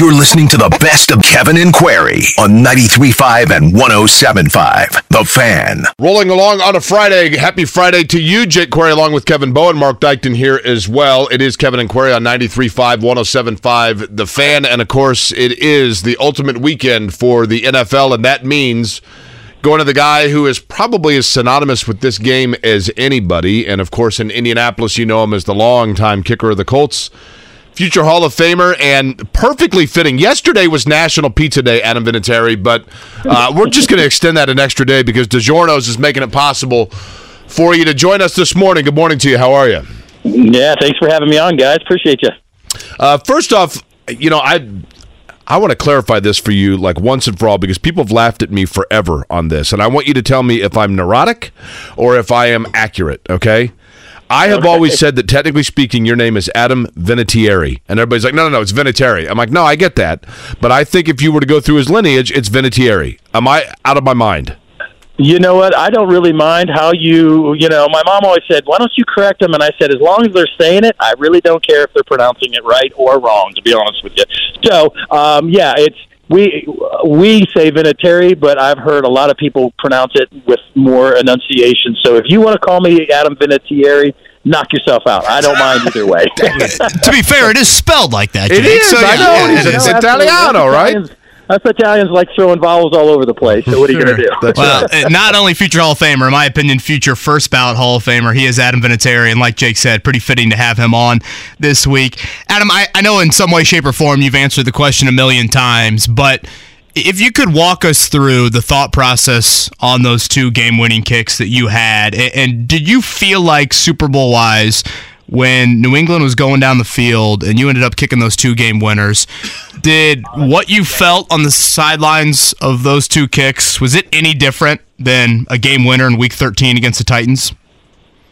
You're listening to the best of Kevin and Query on 93.5 and 107.5. The Fan. Rolling along on a Friday. Happy Friday to you, Jake Query, along with Kevin Bowen, Mark Dykton here as well. It is Kevin and Query on 93.5, 107.5. The Fan. And of course, it is the ultimate weekend for the NFL, and that means going to the guy who is probably as synonymous with this game as anybody. And of course, in Indianapolis, you know him as the longtime kicker of the Colts future Hall of Famer and perfectly fitting. Yesterday was National Pizza Day, Adam Vinatieri, but uh, we're just going to extend that an extra day because DiGiorno's is making it possible for you to join us this morning. Good morning to you. How are you? Yeah, thanks for having me on, guys. Appreciate you. Uh, first off, you know, I I want to clarify this for you, like once and for all, because people have laughed at me forever on this, and I want you to tell me if I'm neurotic or if I am accurate. Okay. I have always said that technically speaking, your name is Adam Vinatieri. And everybody's like, no, no, no, it's Vinatieri. I'm like, no, I get that. But I think if you were to go through his lineage, it's Vinatieri. Am I out of my mind? You know what? I don't really mind how you, you know, my mom always said, why don't you correct them? And I said, as long as they're saying it, I really don't care if they're pronouncing it right or wrong, to be honest with you. So, um, yeah, it's, we we say Vinatieri, but I've heard a lot of people pronounce it with more enunciation. So if you want to call me Adam Vinatieri, knock yourself out. I don't mind either way. to be fair, it is spelled like that. Jake. It is. So, I know. Yeah, it's, Italiano, right? Us Italians like throwing vowels all over the place. So what are you going to do? Well, not only future Hall of Famer, in my opinion, future first ballot Hall of Famer. He is Adam Vinatieri, and like Jake said, pretty fitting to have him on this week. Adam, I, I know in some way, shape, or form you've answered the question a million times, but if you could walk us through the thought process on those two game-winning kicks that you had, and did you feel like Super Bowl wise? when New England was going down the field and you ended up kicking those two game winners. Did what you felt on the sidelines of those two kicks was it any different than a game winner in Week 13 against the Titans?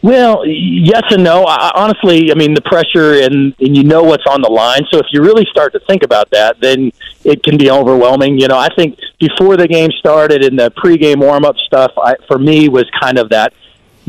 Well, yes and no. I, honestly, I mean the pressure and and you know what's on the line. So if you really start to think about that, then it can be overwhelming. You know, I think before the game started and the pregame warm up stuff, I, for me was kind of that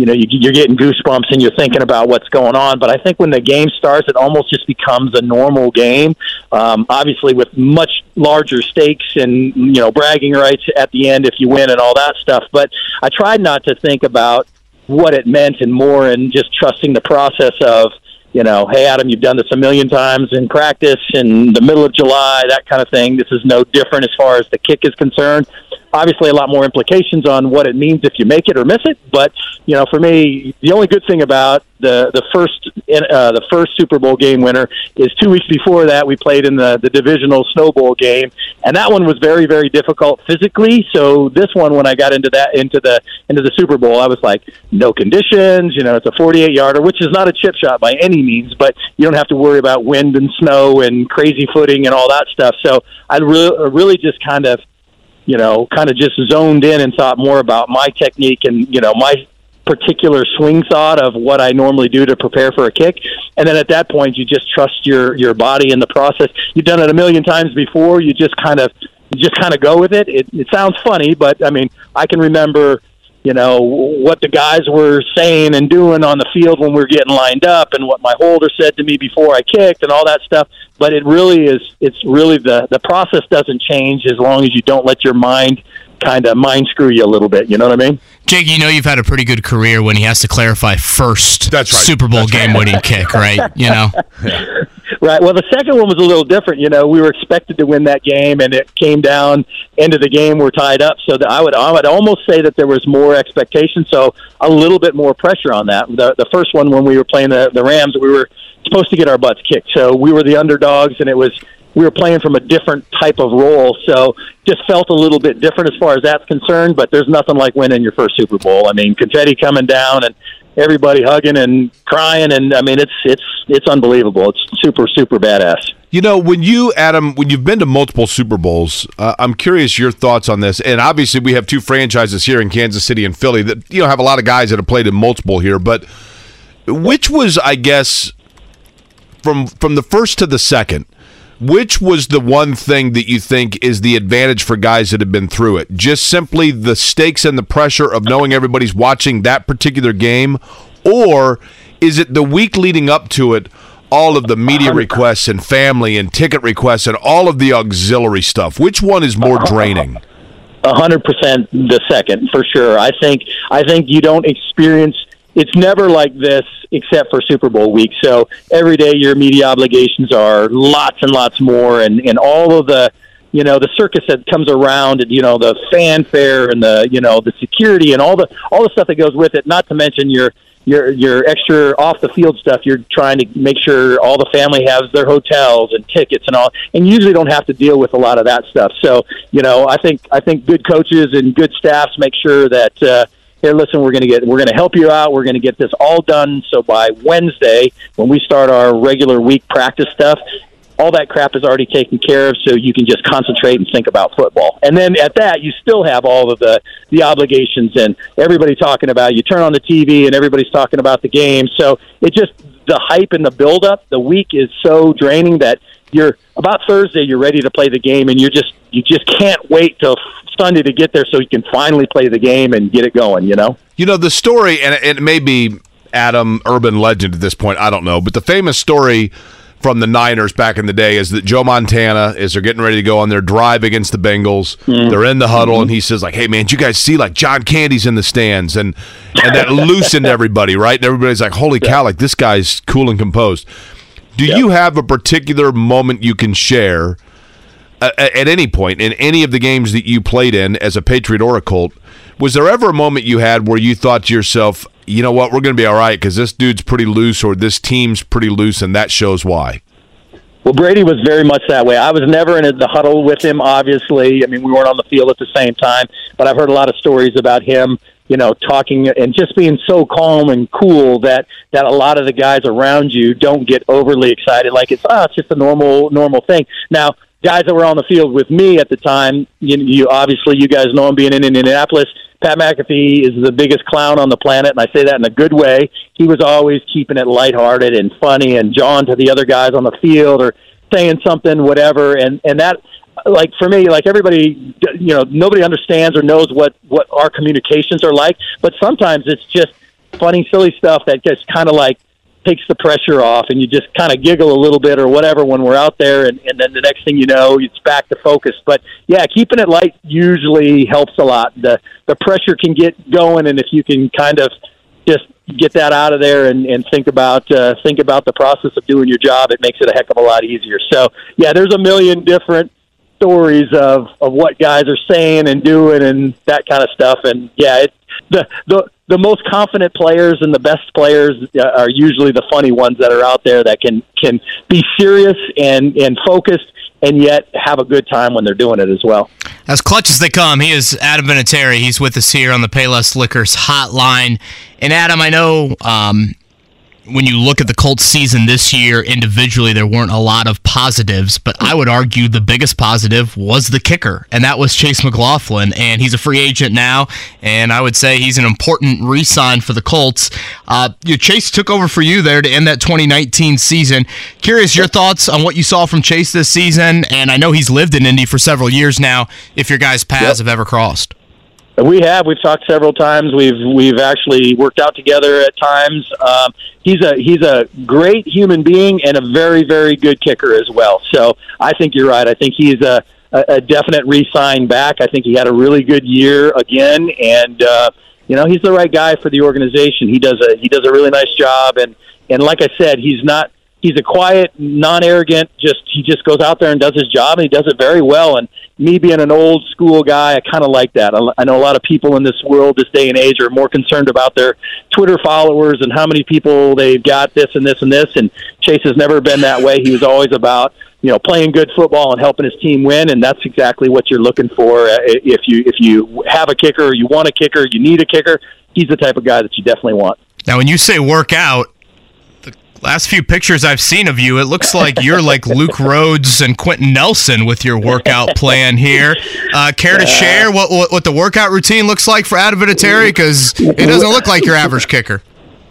you know, you, you're getting goosebumps and you're thinking about what's going on. But I think when the game starts, it almost just becomes a normal game. Um, obviously, with much larger stakes and you know bragging rights at the end if you win and all that stuff. But I tried not to think about what it meant and more, and just trusting the process of you know, hey, Adam, you've done this a million times in practice in the middle of July, that kind of thing. This is no different as far as the kick is concerned obviously a lot more implications on what it means if you make it or miss it. But you know, for me, the only good thing about the the first uh, the first Super Bowl game winner is two weeks before that we played in the the divisional snowball game, and that one was very very difficult physically. So this one, when I got into that into the into the Super Bowl, I was like, no conditions. You know, it's a 48 yarder, which is not a chip shot by any means, but you don't have to worry about wind and snow and crazy footing and all that stuff. So I really really just kind of you know, kind of just zoned in and thought more about my technique and, you know, my particular swing thought of what I normally do to prepare for a kick. And then at that point, you just trust your, your body in the process. You've done it a million times before. You just kind of, you just kind of go with it. It, it sounds funny, but I mean, I can remember you know what the guys were saying and doing on the field when we were getting lined up and what my holder said to me before I kicked and all that stuff. But it really is it's really the the process doesn't change as long as you don't let your mind kind of mind screw you a little bit. You know what I mean Jake you know you've had a pretty good career when he has to clarify first That's right. Super Bowl game winning kick right you know yeah. Right. Well, the second one was a little different. You know, we were expected to win that game, and it came down into the game. We're tied up, so I would I would almost say that there was more expectation, so a little bit more pressure on that. The the first one when we were playing the the Rams, we were supposed to get our butts kicked, so we were the underdogs, and it was we were playing from a different type of role, so just felt a little bit different as far as that's concerned. But there's nothing like winning your first Super Bowl. I mean, confetti coming down and everybody hugging and crying, and I mean, it's it's it's unbelievable. It's super super badass. You know, when you, Adam, when you've been to multiple Super Bowls, uh, I'm curious your thoughts on this. And obviously, we have two franchises here in Kansas City and Philly that you know have a lot of guys that have played in multiple here. But which was, I guess, from from the first to the second, which was the one thing that you think is the advantage for guys that have been through it? Just simply the stakes and the pressure of knowing everybody's watching that particular game, or is it the week leading up to it? all of the media requests and family and ticket requests and all of the auxiliary stuff. Which one is more draining? A hundred percent the second for sure. I think I think you don't experience it's never like this except for Super Bowl week. So every day your media obligations are lots and lots more and, and all of the you know the circus that comes around and you know the fanfare and the you know the security and all the all the stuff that goes with it not to mention your your your extra off the field stuff you're trying to make sure all the family has their hotels and tickets and all and usually don't have to deal with a lot of that stuff so you know i think i think good coaches and good staffs make sure that uh here listen we're going to get we're going to help you out we're going to get this all done so by wednesday when we start our regular week practice stuff all that crap is already taken care of, so you can just concentrate and think about football. And then at that, you still have all of the the obligations and everybody talking about. You turn on the TV and everybody's talking about the game. So it just the hype and the build up. The week is so draining that you're about Thursday. You're ready to play the game, and you're just you just can't wait till Sunday to get there so you can finally play the game and get it going. You know. You know the story, and it may be Adam urban legend at this point. I don't know, but the famous story from the Niners back in the day is that Joe Montana is they're getting ready to go on their drive against the Bengals. Mm-hmm. They're in the huddle mm-hmm. and he says like, "Hey man, did you guys see like John Candy's in the stands?" and and that loosened everybody, right? And everybody's like, "Holy cow, like this guy's cool and composed." Do you have a particular moment you can share uh, at any point in any of the games that you played in as a Patriot or a Colt? Was there ever a moment you had where you thought to yourself, you know what, we're going to be all right because this dude's pretty loose or this team's pretty loose, and that shows why? Well, Brady was very much that way. I was never in the huddle with him, obviously. I mean, we weren't on the field at the same time, but I've heard a lot of stories about him, you know, talking and just being so calm and cool that that a lot of the guys around you don't get overly excited like it's oh, it's just a normal normal thing. Now, guys that were on the field with me at the time, you, you obviously you guys know him being in Indianapolis. Pat McAfee is the biggest clown on the planet, and I say that in a good way. He was always keeping it lighthearted and funny, and John to the other guys on the field or saying something, whatever, and and that like for me, like everybody, you know, nobody understands or knows what what our communications are like, but sometimes it's just funny, silly stuff that just kind of like takes the pressure off and you just kind of giggle a little bit or whatever when we're out there and, and then the next thing you know it's back to focus. But yeah keeping it light usually helps a lot. The the pressure can get going and if you can kind of just get that out of there and, and think about uh, think about the process of doing your job it makes it a heck of a lot easier. So yeah there's a million different stories of of what guys are saying and doing and that kind of stuff. And yeah it the the the most confident players and the best players uh, are usually the funny ones that are out there that can can be serious and and focused and yet have a good time when they're doing it as well. As clutch as they come, he is Adam Vinatieri. He's with us here on the Payless Liquors hotline. And Adam, I know um, when you look at the Colts season this year individually, there weren't a lot of positives, but I would argue the biggest positive was the kicker, and that was Chase McLaughlin. And he's a free agent now, and I would say he's an important re sign for the Colts. Uh, Chase took over for you there to end that 2019 season. Curious your thoughts on what you saw from Chase this season, and I know he's lived in Indy for several years now, if your guys' paths yep. have ever crossed. We have. We've talked several times. We've we've actually worked out together at times. Um, he's a he's a great human being and a very very good kicker as well. So I think you're right. I think he's a a, definite re-sign back. I think he had a really good year again, and uh, you know he's the right guy for the organization. He does a he does a really nice job, and and like I said, he's not he's a quiet, non-arrogant. Just he just goes out there and does his job, and he does it very well. And me being an old school guy, I kind of like that. I know a lot of people in this world, this day and age, are more concerned about their Twitter followers and how many people they've got, this and this and this. And Chase has never been that way. He was always about you know playing good football and helping his team win, and that's exactly what you're looking for. Uh, if you if you have a kicker, you want a kicker, you need a kicker. He's the type of guy that you definitely want. Now, when you say workout, the last few pictures I've seen of you, it looks like you're like Luke Rhodes and Quenton Nelson with your workout plan here. Uh, care to share what, what what the workout routine looks like for Adam Vinatieri? Because it doesn't look like your average kicker.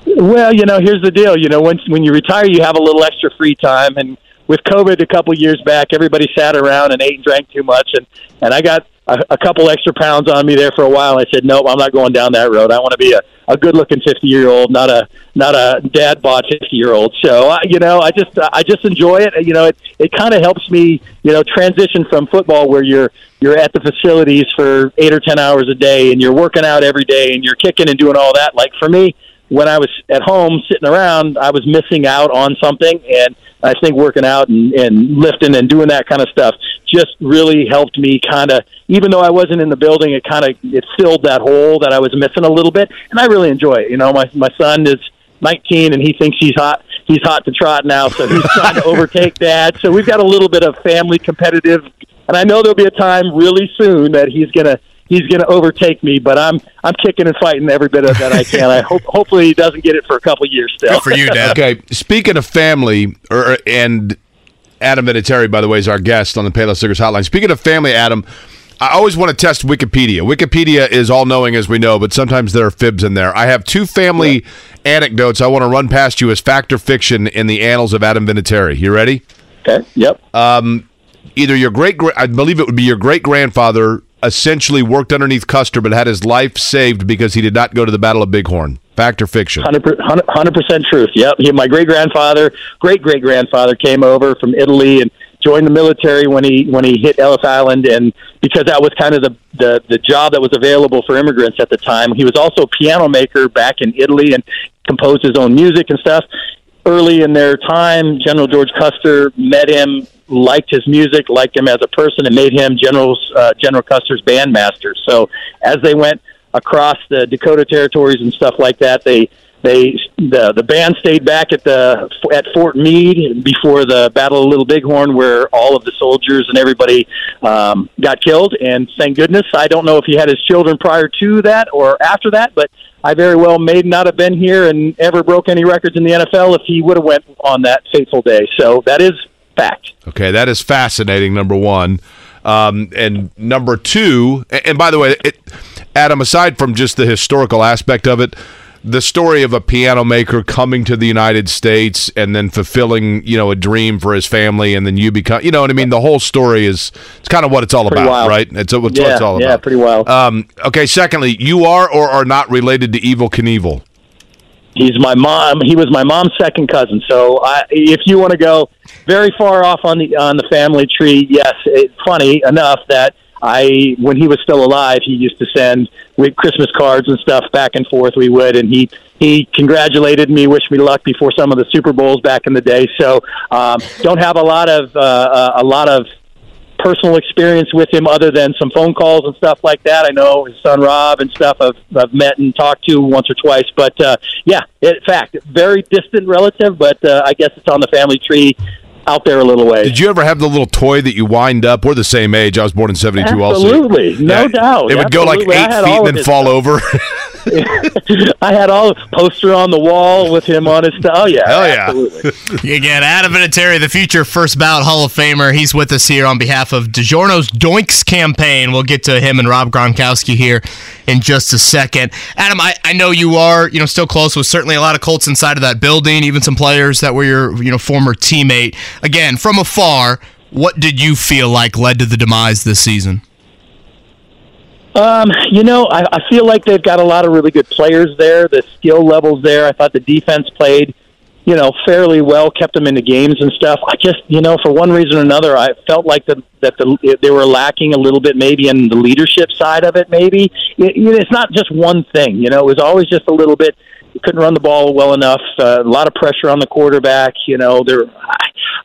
Well, you know, here's the deal. You know, when when you retire, you have a little extra free time, and with COVID a couple years back, everybody sat around and ate and drank too much, and and I got a, couple extra pounds on me there for a while. I said, nope, I'm not going down that road. I want to be a, a good looking 50 year old, not a not a dad bod 50 year old. So uh, you know, I just I just enjoy it. You know, it it kind of helps me you know transition from football where you're you're at the facilities for eight or ten hours a day and you're working out every day and you're kicking and doing all that. Like for me, when I was at home sitting around, I was missing out on something and I think working out and, and lifting and doing that kind of stuff just really helped me kind of, even though I wasn't in the building, it kind of it filled that hole that I was missing a little bit, and I really enjoy it. You know, my my son is 19 and he thinks he's hot. He's hot to trot now, so he's trying to overtake dad. So we've got a little bit of family competitive, and I know there'll be a time really soon that he's gonna he's going to overtake me, but I'm I'm kicking and fighting every bit of that I can. I hope hopefully he doesn't get it for a couple years still. Good for you, Dad. Okay, speaking of family, or and Adam Vinatieri, by the way, is our guest on the Payless Liquors Hotline. Speaking of family, Adam, I always want to test Wikipedia. Wikipedia is all knowing, as we know, but sometimes there are fibs in there. I have two family anecdotes I want to run past you as fact or fiction in the annals of Adam Vinatieri. You ready? Okay. Yep. Um, either your great, gra- I believe it would be your great grandfather, essentially worked underneath Custer, but had his life saved because he did not go to the Battle of Bighorn. Fact or fiction? Hundred percent 100% truth. Yep. He, my great grandfather, great great grandfather, came over from Italy and joined the military when he when he hit Ellis Island, and because that was kind of the the, the job that was available for immigrants at the time. He was also a piano maker back in Italy and composed his own music and stuff. Early in their time, General George Custer met him, liked his music, liked him as a person, and made him General's uh, General Custer's bandmaster. So as they went across the Dakota territories and stuff like that, they they the the band stayed back at the at Fort Meade before the Battle of Little Bighorn, where all of the soldiers and everybody um, got killed. And thank goodness, I don't know if he had his children prior to that or after that, but I very well may not have been here and ever broke any records in the NFL if he would have went on that fateful day. So that is fact. Okay, that is fascinating. Number one, um, and number two, and, by the way, it, Adam, aside from just the historical aspect of it, the story of a piano maker coming to the United States and then fulfilling, you know, a dream for his family, and then you become, you know what I mean. The whole story is it's kind of what it's all Pretty about, wild. right? It's, it's yeah, what it's all yeah, about. Yeah, pretty wild. Um, okay. Secondly, you are or are not related to Evel Knievel. He's my mom. He was my mom's second cousin. So I, if you want to go very far off on the on the family tree, yes. It's funny enough that I, when he was still alive, he used to send Christmas cards and stuff back and forth. We would, and he he congratulated me, wished me luck before some of the Super Bowls back in the day. So um, don't have a lot of uh, uh, a lot of personal experience with him other than some phone calls and stuff like that. I know his son Rob and stuff I've, I've met and talked to once or twice. But uh, yeah, in fact, very distant relative, but uh, I guess it's on the family tree out there a little ways. Did you ever have the little toy that you wind up? We're the same age. I was born in '72. Also, Absolutely. No doubt. It would go like eight feet and then fall stuff. over. I had all poster on the wall with him on his stuff. Oh yeah, Hell yeah. absolutely. Again, Adam Vinatieri, the future first ballot Hall of Famer. He's with us here on behalf of DiGiorno's Doinks campaign. We'll get to him and Rob Gronkowski here in just a second. Adam, I, I know you are, you know, still close with certainly a lot of Colts inside of that building, even some players that were your, you know, former teammate. Again, from afar, what did you feel like led to the demise this season? Um, you know, I, I feel like they've got a lot of really good players there. The skill levels there. I thought the defense played, you know, fairly well, kept them into games and stuff. I just, you know, for one reason or another, I felt like the, that the they were lacking a little bit, maybe in the leadership side of it. Maybe it, it's not just one thing. You know, it was always just a little bit. Couldn't run the ball well enough. Uh, a lot of pressure on the quarterback. You know, there.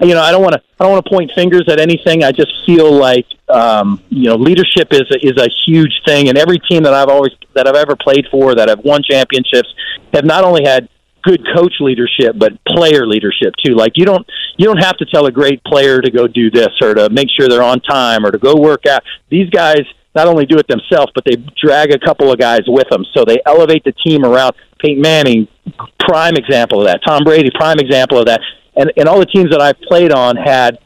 You know, I don't want to. I don't want to point fingers at anything. I just feel like um, you know, leadership is a, is a huge thing, and every team that I've always that I've ever played for that have won championships have not only had good coach leadership but player leadership too like you don't you don't have to tell a great player to go do this or to make sure they're on time or to go work out these guys not only do it themselves but they drag a couple of guys with them so they elevate the team around Peyton Manning, prime example of that. Tom Brady, prime example of that. And and all the teams that I've played on had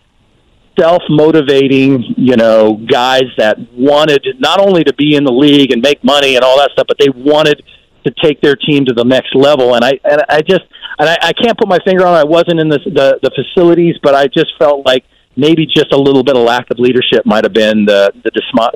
self motivating, you know, guys that wanted not only to be in the league and make money and all that stuff, but they wanted to take their team to the next level. And I and I just and I, I can't put my finger on it. I wasn't in the, the the facilities, but I just felt like maybe just a little bit of lack of leadership might have been the the,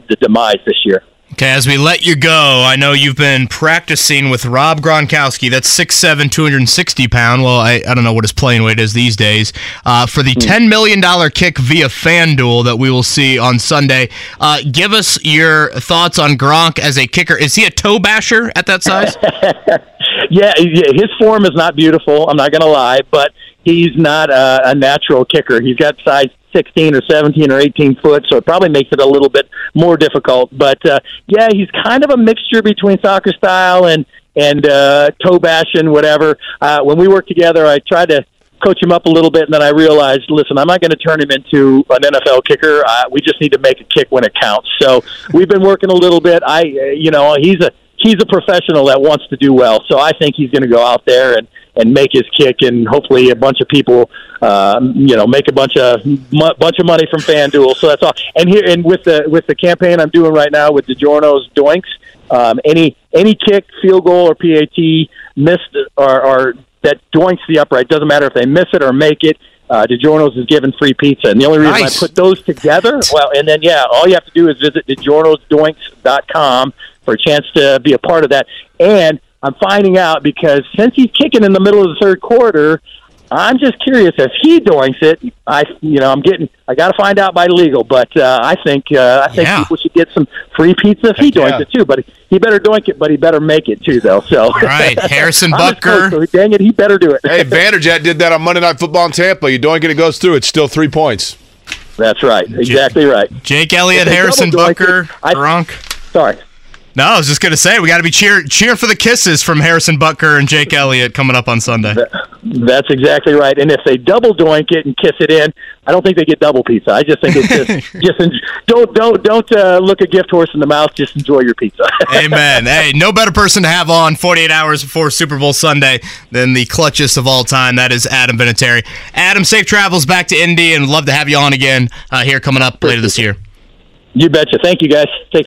the demise this year. Okay, as we let you go, I know you've been practicing with Rob Gronkowski. That's 6'7", 260 pound. Well, I, I don't know what his playing weight is these days. Uh, for the $10 million kick via FanDuel that we will see on Sunday. Uh, give us your thoughts on Gronk as a kicker. Is he a toe basher at that size? yeah, his form is not beautiful. I'm not going to lie, but he's not a, a natural kicker. He's got size 16 or 17 or 18 foot, so it probably makes it a little bit more difficult. But uh, yeah, he's kind of a mixture between soccer style and and uh, toe bashing, whatever. Uh, when we worked together, I tried to coach him up a little bit, and then I realized, listen, I'm not going to turn him into an NFL kicker. Uh, we just need to make a kick when it counts. So we've been working a little bit. I, uh, you know, he's a he's a professional that wants to do well. So I think he's going to go out there and and make his kick, and hopefully a bunch of people, uh, you know, make a bunch of m- bunch of money from FanDuel. So that's all. And here, and with the with the campaign I'm doing right now with DiGiorno's Doinks, um, any any kick, field goal, or PAT missed or, or that doinks the upright doesn't matter if they miss it or make it. Uh, DiGiorno's is giving free pizza, and the only reason nice. I put those together, well, and then yeah, all you have to do is visit DiGiorno'sDoinks.com for a chance to be a part of that. And I'm finding out because since he's kicking in the middle of the third quarter, I'm just curious if he doinks it. I, you know, I'm getting. I got to find out by legal, but uh, I think uh, I think yeah. people should get some free pizza if he Heck doinks yeah. it too. But he better doink it, but he better make it too, though. So right, Harrison Butker. so dang it, he better do it. hey, Vanderjagt did that on Monday Night Football in Tampa. You doink it, it goes through. It's still three points. That's right. Exactly right. Jake Elliott, Harrison Butker, Gronk. Sorry. No, I was just going to say we got to be cheer cheering for the kisses from Harrison Butker and Jake Elliott coming up on Sunday. That's exactly right. And if they double doink it and kiss it in, I don't think they get double pizza. I just think it's just just en- don't don't don't uh, look a gift horse in the mouth. Just enjoy your pizza. Amen. Hey, no better person to have on 48 hours before Super Bowl Sunday than the clutchest of all time. That is Adam Vinatieri. Adam, safe travels back to Indy, and love to have you on again uh, here coming up later this year. You betcha. Thank you, guys. Take.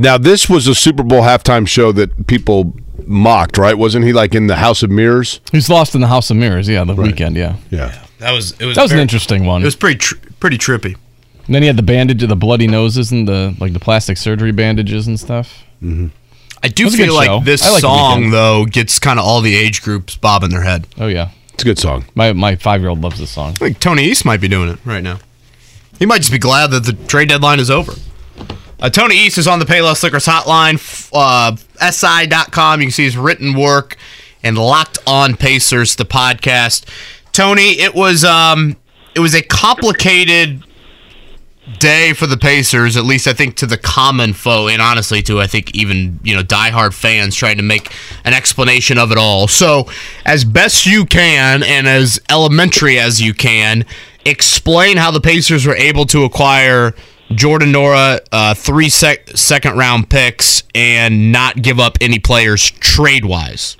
Now, this was a Super Bowl halftime show that people mocked, right? Wasn't he like in the House of Mirrors? He's lost in the House of Mirrors, yeah, the right. weekend, yeah. Yeah. That was it was That was very, an interesting one. It was pretty tr- pretty trippy. And then he had the bandage, of the bloody noses, and the like the plastic surgery bandages and stuff. Mm-hmm. I do feel like show. this like song though gets kind of all the age groups bobbing their head. Oh yeah, it's a good song. My my five year old loves this song. I think Tony East might be doing it right now. He might just be glad that the trade deadline is over. Uh, Tony East is on the Payless Liquors hotline, uh, si.com. You can see his written work and Locked On Pacers, the podcast. Tony, it was um, it was a complicated day for the Pacers, at least I think to the common foe, and honestly to I think even you know diehard fans trying to make an explanation of it all. So, as best you can and as elementary as you can, explain how the Pacers were able to acquire Jordan Nwora, uh, three sec- second round picks, and not give up any players trade wise.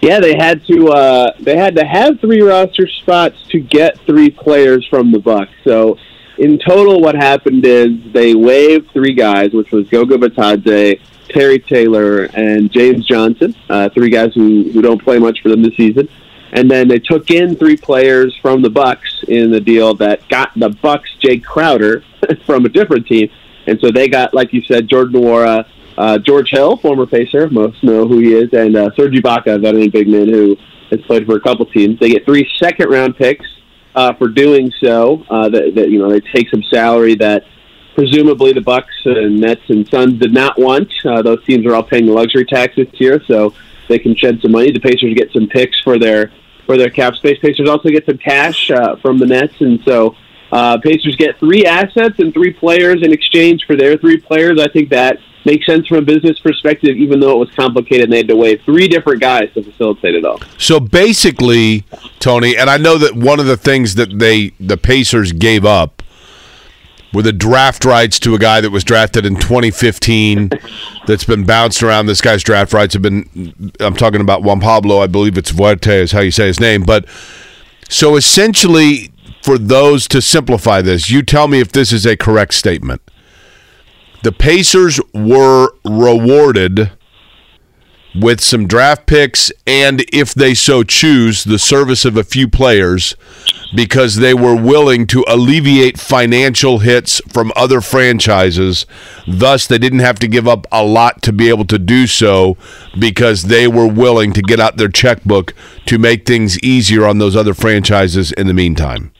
Yeah, they had to. Uh, they had to have three roster spots to get three players from the Bucks. So, in total, what happened is they waived three guys, which was Goga Bitadze, Terry Taylor, and James Johnson, uh, three guys who, who don't play much for them this season. And then they took in three players from the Bucks in the deal that got the Bucks Jae Crowder from a different team. And so they got, like you said, Jordan Nwora, uh, George Hill, former Pacer, most know who he is, and uh, Serge Ibaka, veteran big man who has played for a couple teams. They get three second round picks uh, for doing so. Uh, that, that you know they take some salary that presumably the Bucks and Nets and Suns did not want. Uh, those teams are all paying the luxury tax this year, so they can shed some money. The Pacers get some picks for their for their cap space. Pacers also get some cash uh, from the Nets, and so uh, Pacers get three assets and three players in exchange for their three players. I think that makes sense from a business perspective, even though it was complicated and they had to waive three different guys to facilitate it all. So basically, Tony, and I know that one of the things that they the Pacers gave up were the draft rights to a guy that was drafted in 2015 that's been bounced around. This guy's draft rights have been I'm talking about Juan Pablo, I believe it's Vuerte is how you say his name, but so essentially for those to simplify this, you tell me if this is a correct statement the Pacers were rewarded with some draft picks and, if they so choose, the service of a few players because they were willing to alleviate financial hits from other franchises. Thus, they didn't have to give up a lot to be able to do so because they were willing to get out their checkbook to make things easier on those other franchises in the meantime.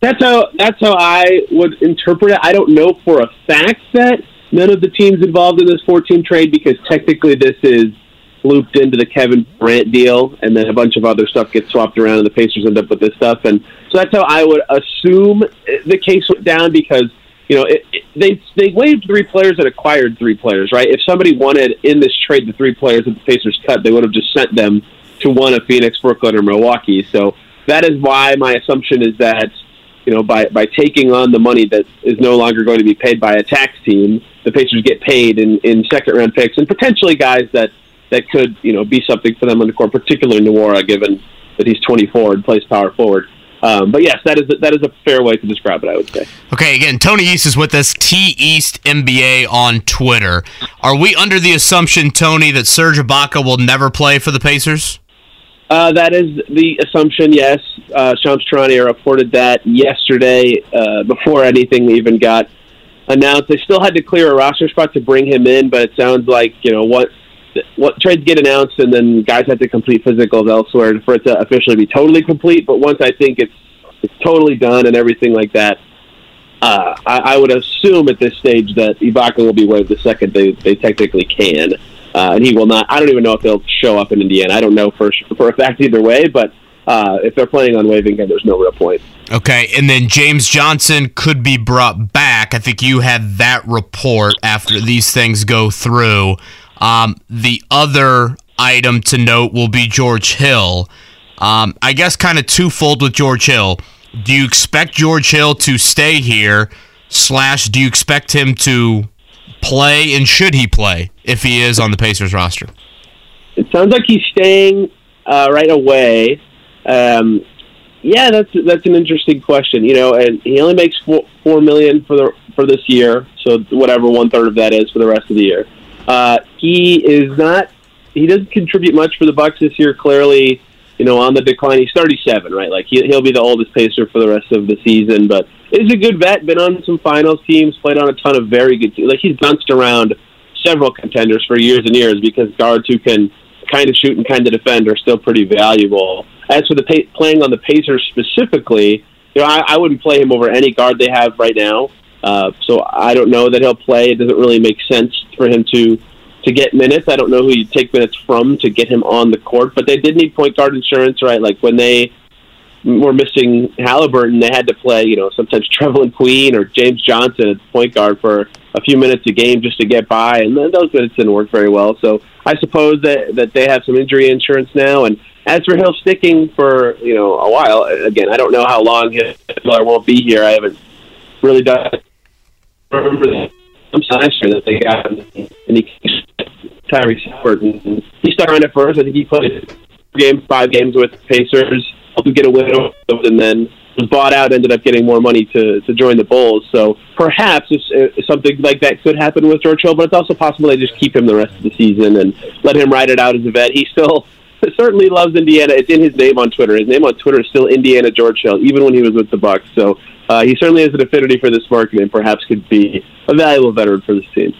That's how that's how I would interpret it. I don't know for a fact that none of the teams involved in this 14 trade because technically this is looped into the Kevin Durant deal, and then a bunch of other stuff gets swapped around, and the Pacers end up with this stuff. And so that's how I would assume the case went down because you know it, it, they they waived three players and acquired three players, right? If somebody wanted in this trade the three players that the Pacers cut, they would have just sent them to one of Phoenix, Brooklyn, or Milwaukee. So that is why my assumption is that you know, by, by taking on the money that is no longer going to be paid by a tax team, the Pacers get paid in, in second round picks and potentially guys that, that could, you know, be something for them on the court, particularly Nwora, given that he's 24 and plays power forward. Um, but yes, that is a, that is a fair way to describe it. I would say. Okay, again, Tony East is with us. T East NBA on Twitter. Are we under the assumption, Tony, that Serge Ibaka will never play for the Pacers? Uh, that is the assumption, yes. Uh, Shams Charania reported that yesterday uh, before anything even got announced. They still had to clear a roster spot to bring him in, but it sounds like, you know, what what trades get announced and then guys have to complete physicals elsewhere for it to officially be totally complete. But once I think it's it's totally done and everything like that, uh, I, I would assume at this stage that Ibaka will be waived the second they, they technically can uh, and he will not. I don't even know if they'll show up in Indiana. I don't know for for a fact either way, but uh, if they're planning on waiving him, there's no real point. Okay, and then James Johnson could be brought back. I think you had that report after these things go through. Um, the other item to note will be George Hill. Um, I guess kind of twofold with George Hill. Do you expect George Hill to stay here? Slash, do you expect him to play, and should he play if he is on the Pacers roster? It sounds like he's staying uh, right away. Um, yeah, that's that's an interesting question. You know, and he only makes four, four million for the for this year, so whatever one third of that is for the rest of the year. Uh, he is not. He doesn't contribute much for the Bucks this year. Clearly, you know, on the decline. He's 37, right? Like he, he'll be the oldest Pacer for the rest of the season, but is a good vet. Been on some finals teams, played on a ton of very good teams. Like he's bounced around several contenders for years and years because guards who can kind of shoot and kind of defend are still pretty valuable. As for the pay, playing on the Pacers specifically, you know, I, I wouldn't play him over any guard they have right now. Uh, so I don't know that he'll play. It doesn't really make sense for him to to get minutes. I don't know who you take minutes from to get him on the court, but they did need point guard insurance, right? Like when they were missing Halliburton, they had to play, you know, sometimes Trevelin Queen or James Johnson at point guard for a few minutes a game just to get by, and those minutes didn't work very well. So I suppose that that they have some injury insurance now. And as for Hill sticking for you know a while, again, I don't know how long Miller won't be here. I haven't really done. Remember that I'm last year that they got and he Tyrese Halliburton. He stuck around at first. I think he played game five games with the Pacers help him get a win and then was bought out, ended up getting more money to, to join the Bulls. So perhaps uh, it's, something like that could happen with George Hill, but it's also possible they just keep him the rest of the season and let him ride it out as a vet. He still certainly loves Indiana. It's in his name on Twitter. His name on Twitter is still Indiana George Hill, even when he was with the Bucks. So uh, he certainly has an affinity for this market and perhaps could be a valuable veteran for this team.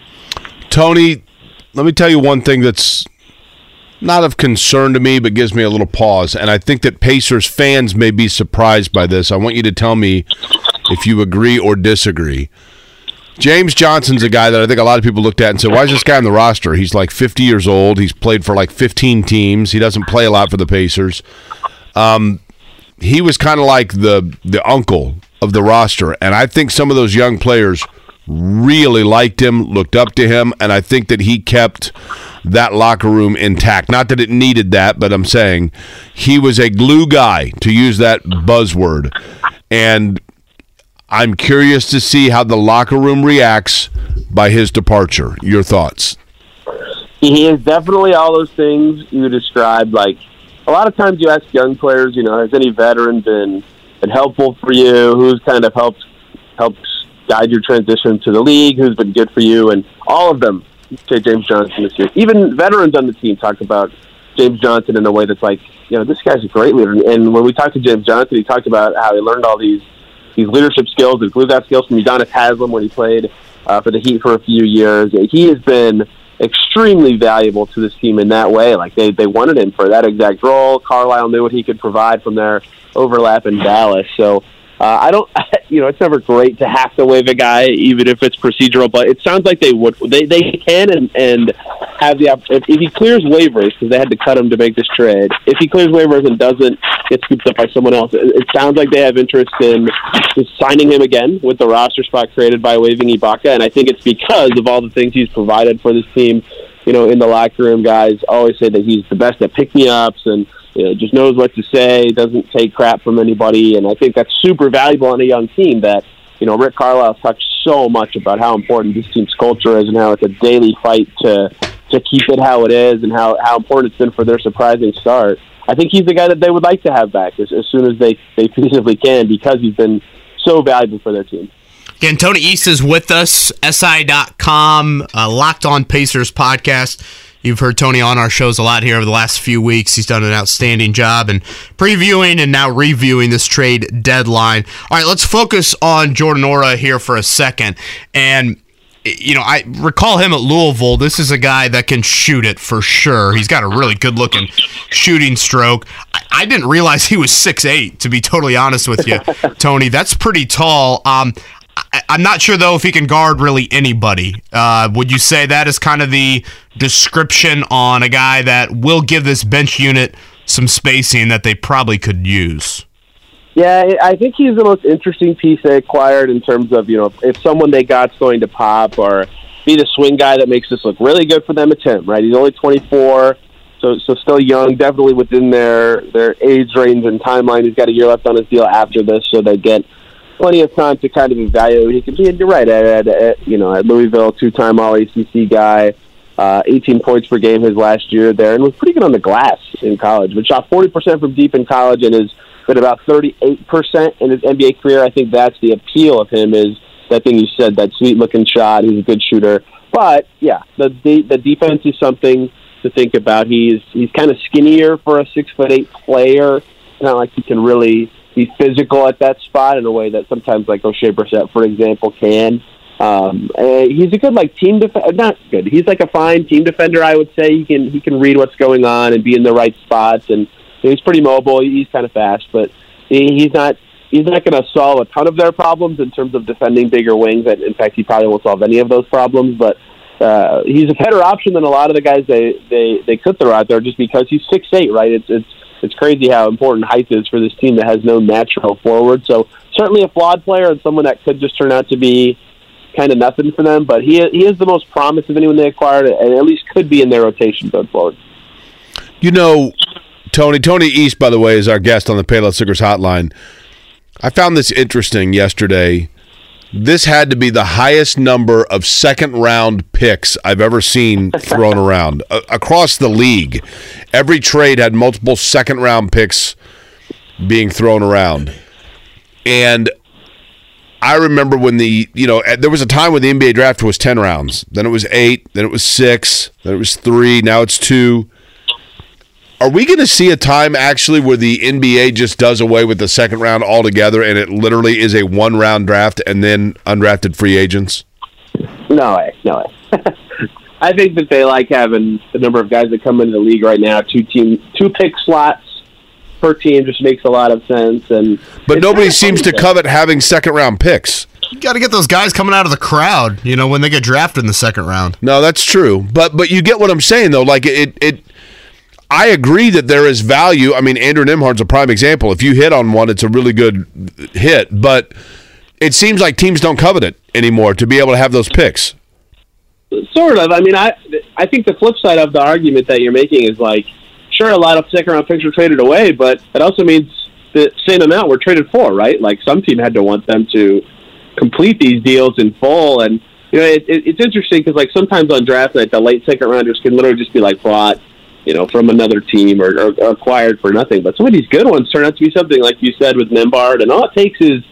Tony, let me tell you one thing that's not of concern to me, but gives me a little pause. And I think that Pacers fans may be surprised by this. I want you to tell me if you agree or disagree. James Johnson's a guy that I think a lot of people looked at and said, "Why is this guy on the roster? He's like 50 years old. He's played for like 15 teams. He doesn't play a lot for the Pacers." Um, he was kind of like the the uncle of the roster, and I think some of those young players really liked him, looked up to him, and I think that he kept that locker room intact. Not that it needed that, but I'm saying he was a glue guy, to use that buzzword. And I'm curious to see how the locker room reacts by his departure. Your thoughts? He is definitely all those things you described. Like a lot of times, you ask young players, you know, has any veteran been been helpful for you? Who's kind of helped helped guide your transition to the league? Who's been good for you? And all of them say James Johnson this year. Even veterans on the team talk about James Johnson in a way that's like, you know, this guy's a great leader. And when we talked to James Johnson, he talked about how he learned all these these leadership skills, these glue guy skills from Udonis Haslem when he played uh, for the Heat for a few years. He has been extremely valuable to this team in that way. Like they they wanted him for that exact role. Carlisle knew what he could provide from their overlap in Dallas. So uh, I don't, you know, it's never great to have to waive a guy, even if it's procedural. But it sounds like they would, they they can and and have the if, if he clears waivers because they had to cut him to make this trade. If he clears waivers and doesn't get scooped up by someone else, it, it sounds like they have interest in just signing him again with the roster spot created by waiving Ibaka. And I think it's because of all the things he's provided for this team. You know, in the locker room, guys always say that he's the best at pick me ups and you know, just knows what to say, doesn't take crap from anybody, and I think that's super valuable on a young team. That you know, Rick Carlisle talked so much about how important this team's culture is and how it's a daily fight to to keep it how it is and how how important it's been for their surprising start. I think he's the guy that they would like to have back as, as soon as they they feasibly can because he's been so valuable for their team. Again, Tony East is with us, SI.com, uh, Locked On Pacers podcast. You've heard Tony on our shows a lot here over the last few weeks. He's done an outstanding job in previewing and now reviewing this trade deadline. All right, let's focus on Jordan Nwora here for a second. And you know, I recall him at Louisville. This is a guy that can shoot it for sure. He's got a really good looking shooting stroke. I, I didn't realize he was six eight. to be totally honest with you, Tony. That's pretty tall. Um, I, am not sure though if he can guard really anybody. Uh, would you say that is kind of the description on a guy that will give this bench unit some spacing that they probably could use? Yeah, I think he's the most interesting piece they acquired in terms of you know if someone they got's going to pop or be the swing guy that makes this look really good for them. at him, right? He's only 24, so so still young, definitely within their their age range and timeline. He's got a year left on his deal after this, so they get plenty of time to kind of evaluate. He could be, you're right, at, at, at you know, at Louisville, two-time All-ACC guy, uh, 18 points per game his last year there, and was pretty good on the glass in college. But shot 40% from deep in college and has been about 38% in his NBA career. I think that's the appeal of him is that thing you said, that sweet-looking shot. He's a good shooter. But, yeah, the, the, the defense is something to think about. He's he's kind of skinnier for a six foot eight player. Not like he can really be physical at that spot in a way that sometimes like Oshae Brissett, for example, can. Um, he's a good like team defender. Not good. He's like a fine team defender. I would say he can he can read what's going on and be in the right spots. And he's pretty mobile. He's kind of fast, but he, he's not he's not going to solve a ton of their problems in terms of defending bigger wings. And in fact, he probably won't solve any of those problems. But uh, he's a better option than a lot of the guys they they they could throw out there just because he's six eight. Right? It's it's it's crazy how important height is for this team that has no natural forward. So certainly a flawed player and someone that could just turn out to be kind of nothing for them. But he he is the most promise of anyone they acquired, and at least could be in their rotation going forward. You know, Tony Tony East, by the way, is our guest on the Payless Liquors Hotline. I found this interesting yesterday this had to be the highest number of second round picks I've ever seen thrown around uh, across the league. Every trade had multiple second round picks being thrown around. And I remember when the you know there was a time when the NBA draft was ten rounds, then it was eight, then it was six, then it was three, now it's two. Are we going to see a time actually where the NBA just does away with the second round altogether, and it literally is a one round draft and then undrafted free agents? No way, no way. I think that they like having the number of guys that come into the league right now. Two team, two pick slots per team just makes a lot of sense. And but nobody seems to covet having second round picks. You got to get those guys coming out of the crowd, you know, when they get drafted in the second round. No, that's true. But but you get what I'm saying though. Like it it I agree that there is value. I mean, Andrew Nembhard's a prime example. If you hit on one, it's a really good hit. But it seems like teams don't covet it anymore to be able to have those picks. Sort of. I mean, I I think the flip side of the argument that you're making is like, sure, a lot of second round picks were traded away, but it also means the same amount were traded for, right? Like some team had to want them to complete these deals in full, and you know, it, it, it's interesting because like sometimes on draft night, the late second rounders can literally just be like bought you know, from another team or, or acquired for nothing. But some of these good ones turn out to be something like you said with Nembhard, and all it takes is,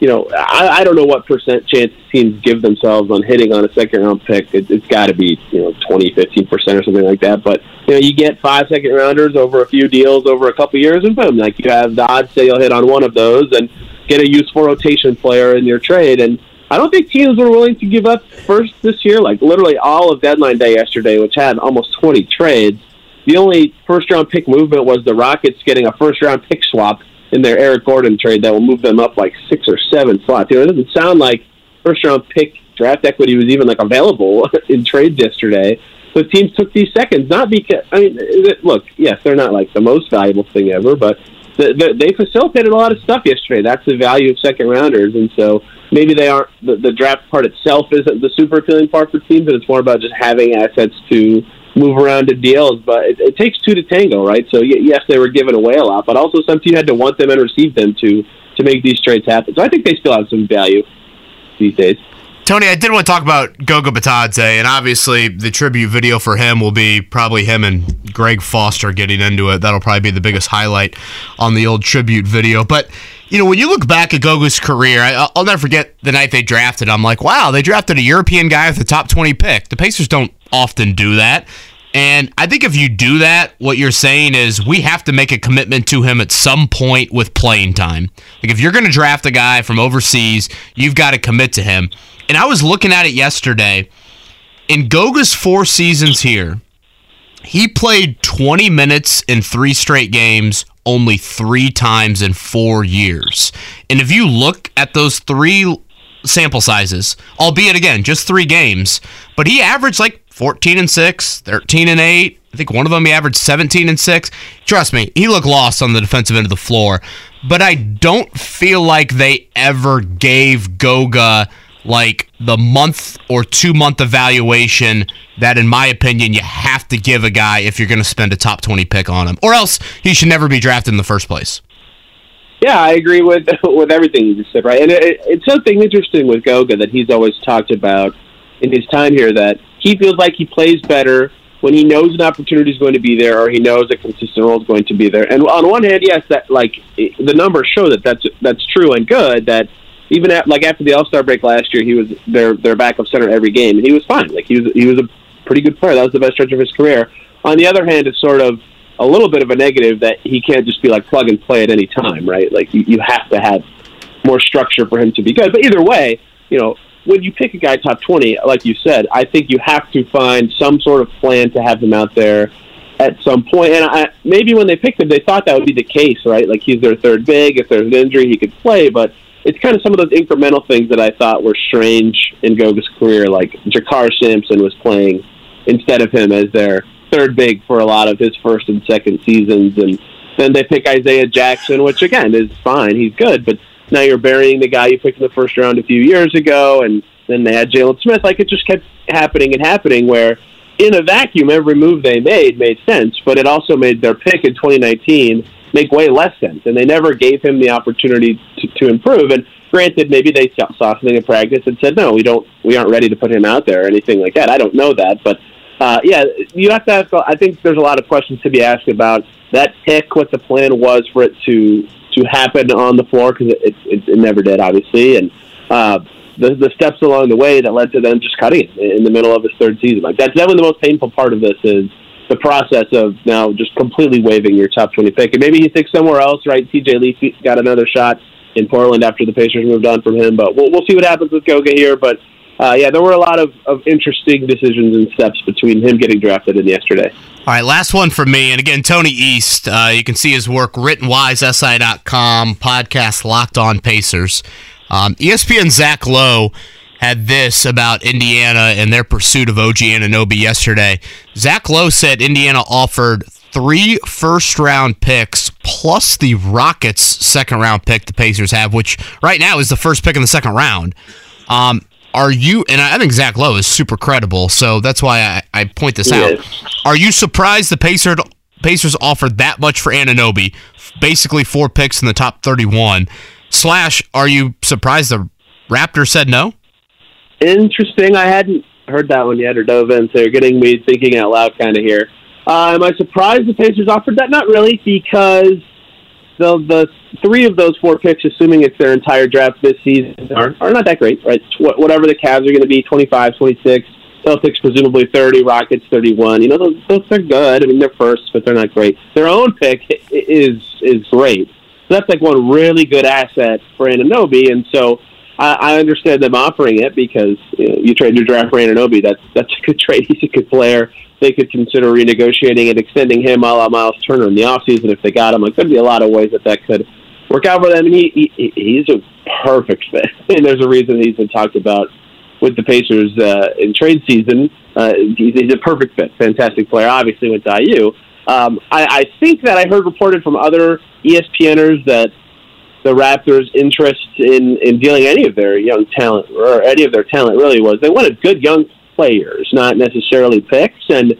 you know, I, I don't know what percent chance teams give themselves on hitting on a second round pick. It, it's got to be, you know, 20, 15 percent or something like that. But you know, you get five second rounders over a few deals over a couple years, and boom, like you have the odds say you'll hit on one of those and get a useful rotation player in your trade and. I don't think teams were willing to give up first this year. Like literally all of deadline day yesterday, which had almost 20 trades, the only first round pick movement was the Rockets getting a first round pick swap in their Eric Gordon trade that will move them up like six or seven slots. You know, it doesn't sound like first round pick draft equity was even like available in trades yesterday. So teams took these seconds, not because I mean, look, yes, they're not like the most valuable thing ever, but the, the, they facilitated a lot of stuff yesterday. That's the value of second rounders, and so maybe they aren't the, the draft part itself isn't the super appealing part for teams, but it's more about just having assets to move around to deals, but it, it takes two to tango, right? So yes, they were given away a lot, but also some team had to want them and receive them to to make these trades happen. So I think they still have some value these days. Tony, I did want to talk about Goga Bitadze, and obviously the tribute video for him will be probably him and Greg Foster getting into it. That'll probably be the biggest highlight on the old tribute video. But you know, when you look back at Goga's career, I, will never forget the night they drafted. I'm like, wow, they drafted a European guy with the top 20 pick. The Pacers don't often do that. And I think if you do that, what you're saying is we have to make a commitment to him at some point with playing time. Like if you're going to draft a guy from overseas, you've got to commit to him. And I was looking at it yesterday. In Goga's four seasons here, he played 20 minutes in three straight games only three times in four years. And if you look at those three sample sizes, albeit again, just three games, but he averaged like 14 and 6, 13 and 8. I think one of them he averaged 17 and 6. Trust me, he looked lost on the defensive end of the floor. But I don't feel like they ever gave Goga like the month or two month evaluation that, in my opinion, you have to give a guy if you're going to spend a top 20 pick on him, or else he should never be drafted in the first place. Yeah, I agree with with everything you just said, right? And it, it's something interesting with Goga that he's always talked about in his time here that he feels like he plays better when he knows an opportunity is going to be there or he knows a consistent role is going to be there. And on one hand, yes, that like the numbers show that that's that's true and good. That even at, like after the All Star break last year, he was their their backup center every game, and he was fine. Like he was he was a pretty good player. That was the best stretch of his career. On the other hand, it's sort of a little bit of a negative that he can't just be like plug and play at any time, right? Like you, you have to have more structure for him to be good. But either way, you know, when you pick a guy top 20, like you said, I think you have to find some sort of plan to have him out there at some point. And I, maybe when they picked him, they thought that would be the case, right? Like he's their third big. If there's an injury, he could play. But it's kind of some of those incremental things that I thought were strange in Goga's career. Like JaKarr Sampson was playing instead of him as their third big for a lot of his first and second seasons. And then they pick Isaiah Jackson, which again is fine. He's good, but now you're burying the guy you picked in the first round a few years ago, and then they had Jalen Smith. Like it just kept happening and happening. Where in a vacuum, every move they made made sense, but it also made their pick in 2019 make way less sense, and they never gave him the opportunity to, to improve. And granted, maybe they saw something in practice and said, "No, we don't, we aren't ready to put him out there," or anything like that. I don't know that, but uh, yeah, you have to ask. I think there's a lot of questions to be asked about that pick, what the plan was for it to to happen on the floor because it, it, it never did, obviously, and uh, the the steps along the way that led to them just cutting in the middle of his third season. Like that's definitely the most painful part of this is the process of now just completely waiving your top twenty pick, and maybe he thinks somewhere else. Right, T.J. Leaf got another shot in Portland after the Pacers moved on from him, but we'll we'll see what happens with Goga here, but. Uh, yeah, there were a lot of, of interesting decisions and steps between him getting drafted and yesterday. All right, last one for me. And again, Tony East, uh, you can see his work, writtenwisesi.com, podcast Locked On Pacers. Um, ESPN Zach Lowe had this about Indiana and their pursuit of OG Anunoby yesterday. Zach Lowe said Indiana offered three first round picks plus the Rockets' second round pick the Pacers have, which right now is the first pick in the second round. Um, are you, and I think Zach Lowe is super credible, so that's why I, I point this out. Are you surprised the Pacers, Pacers offered that much for Anunoby, basically four picks in the top 31? Slash, are you surprised the Raptors said no? Interesting. I hadn't heard that one yet or dove in, so you're getting me thinking out loud kind of here. Uh, am I surprised the Pacers offered that? Not really, because the the three of those four picks, assuming it's their entire draft this season, are, are not that great, right? Whatever the Cavs are going to be, 25, 26, Celtics presumably 30, Rockets 31. You know, those, those are good. I mean, they're first, but they're not great. Their own pick is is great. So that's like one really good asset for Anunoby, and so I, I understand them offering it because you, know, you trade your draft for Anunoby. That's that's a good trade. He's a good player. They could consider renegotiating and extending him a la Miles Turner in the offseason if they got him. Like, could be a lot of ways that that could work out for them. And he, he he's a perfect fit, and there's a reason he's been talked about with the Pacers uh, in trade season. Uh, he's, he's a perfect fit, fantastic player. Obviously to IU. Um, I, I think that I heard reported from other ESPNers that the Raptors' interest in, in dealing any of their young talent or any of their talent really was they wanted good young players, not necessarily picks. And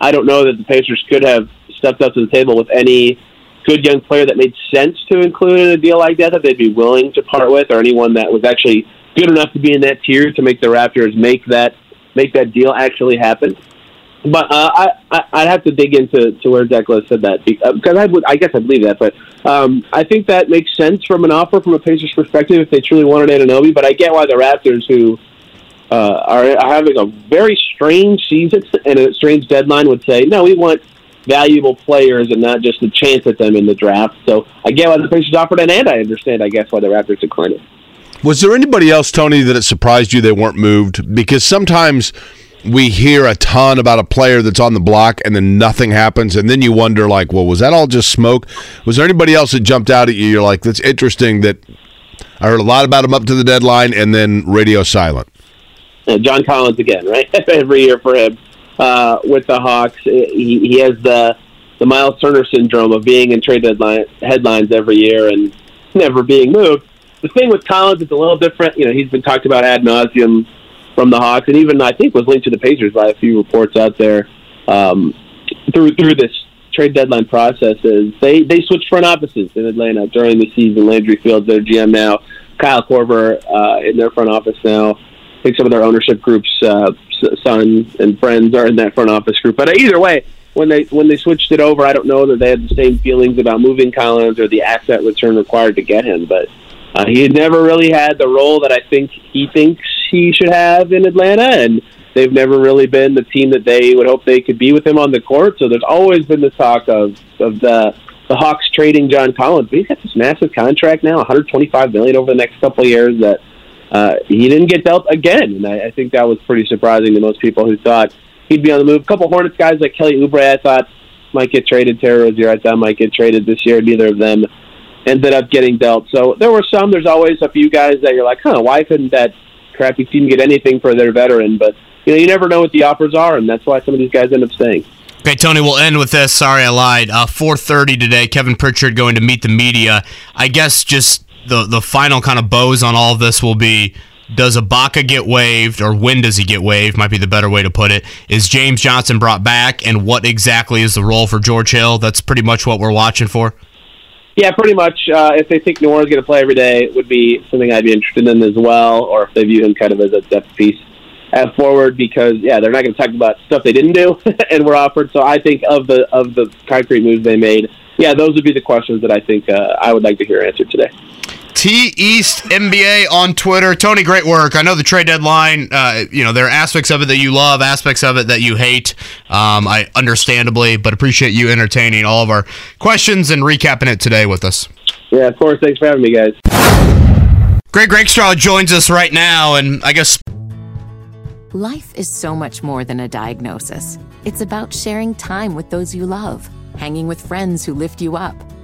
I don't know that the Pacers could have stepped up to the table with any good young player that made sense to include in a deal like that that they'd be willing to part with, or anyone that was actually good enough to be in that tier to make the Raptors make that make that deal actually happen. But uh, I, I I'd have to dig into to where Lowe said that because uh, I would I guess I believe that, but um, I think that makes sense from an offer from a Pacers perspective if they truly wanted Anunoby. But I get why the Raptors, who uh, are, are having a very strange season and a strange deadline, would say no, we want valuable players and not just a chance at them in the draft. So I get why the Pacers offered it, and I understand, I guess, why the Raptors declined it. Was there anybody else, Tony, that it surprised you they weren't moved? Because sometimes we hear a ton about a player that's on the block and then nothing happens and then you wonder like well was that all just smoke? Was there anybody else that jumped out at you? You're like that's interesting that i heard a lot about him up to the deadline and then radio silent. Uh, john collins again right? Every year for him uh, with the hawks. He, he has the the miles turner syndrome of being in trade deadline headlines every year and never being moved. The thing with collins is a little different. You know he's been talked about ad nauseum from the Hawks, and even I think was linked to the Pacers by a few reports out there um, through through this trade deadline process. Is they they switched front offices in Atlanta during the season. Landry Fields, their GM now, Kyle Korver uh, in their front office now. I think some of their ownership groups, uh, sons and friends, are in that front office group. But either way, when they when they switched it over, I don't know that they had the same feelings about moving Collins or the asset return required to get him, but. Uh, he had never really had the role that I think he thinks he should have in Atlanta, and they've never really been the team that they would hope they could be with him on the court. So there's always been the talk of of the the Hawks trading John Collins. But he's got this massive contract now, 125 million over the next couple of years. That uh, he didn't get dealt again, and I, I think that was pretty surprising to most people who thought he'd be on the move. A couple Hornets guys like Kelly Oubre, I thought might get traded. Terry Rozier, I thought might get traded this year. Neither of them ended up getting dealt. So there were some. There's always a few guys that you're like, huh, why couldn't that crappy team get anything for their veteran. But you know, you never know what the offers are, and that's why some of these guys end up staying. Okay, Tony, we'll end with this. Sorry, I lied. Uh, 4:30 today. Kevin Pritchard going to meet the media. I guess just the the final kind of bows on all this will be. Does Ibaka get waived, or when does he get waived? Might be the better way to put it. Is James Johnson brought back, and what exactly is the role for George Hill? That's pretty much what we're watching for. Yeah, pretty much. Uh, if they think Nwora's going to play every day, it would be something I'd be interested in as well, or if they view him kind of as a depth piece at forward, because yeah, they're not going to talk about stuff they didn't do and were offered. So I think of the of the concrete moves they made, yeah, those would be the questions that I think uh, I would like to hear answered today. T East NBA on Twitter. Tony, great work. I know the trade deadline. Uh, you know there are aspects of it that you love, aspects of it that you hate. Um, I understandably, but appreciate you entertaining all of our questions and recapping it today with us. Yeah, of course. Thanks for having me, guys. Greg Rakestraw joins us right now, and I guess Life is so much more than a diagnosis. It's about sharing time with those you love, hanging with friends who lift you up,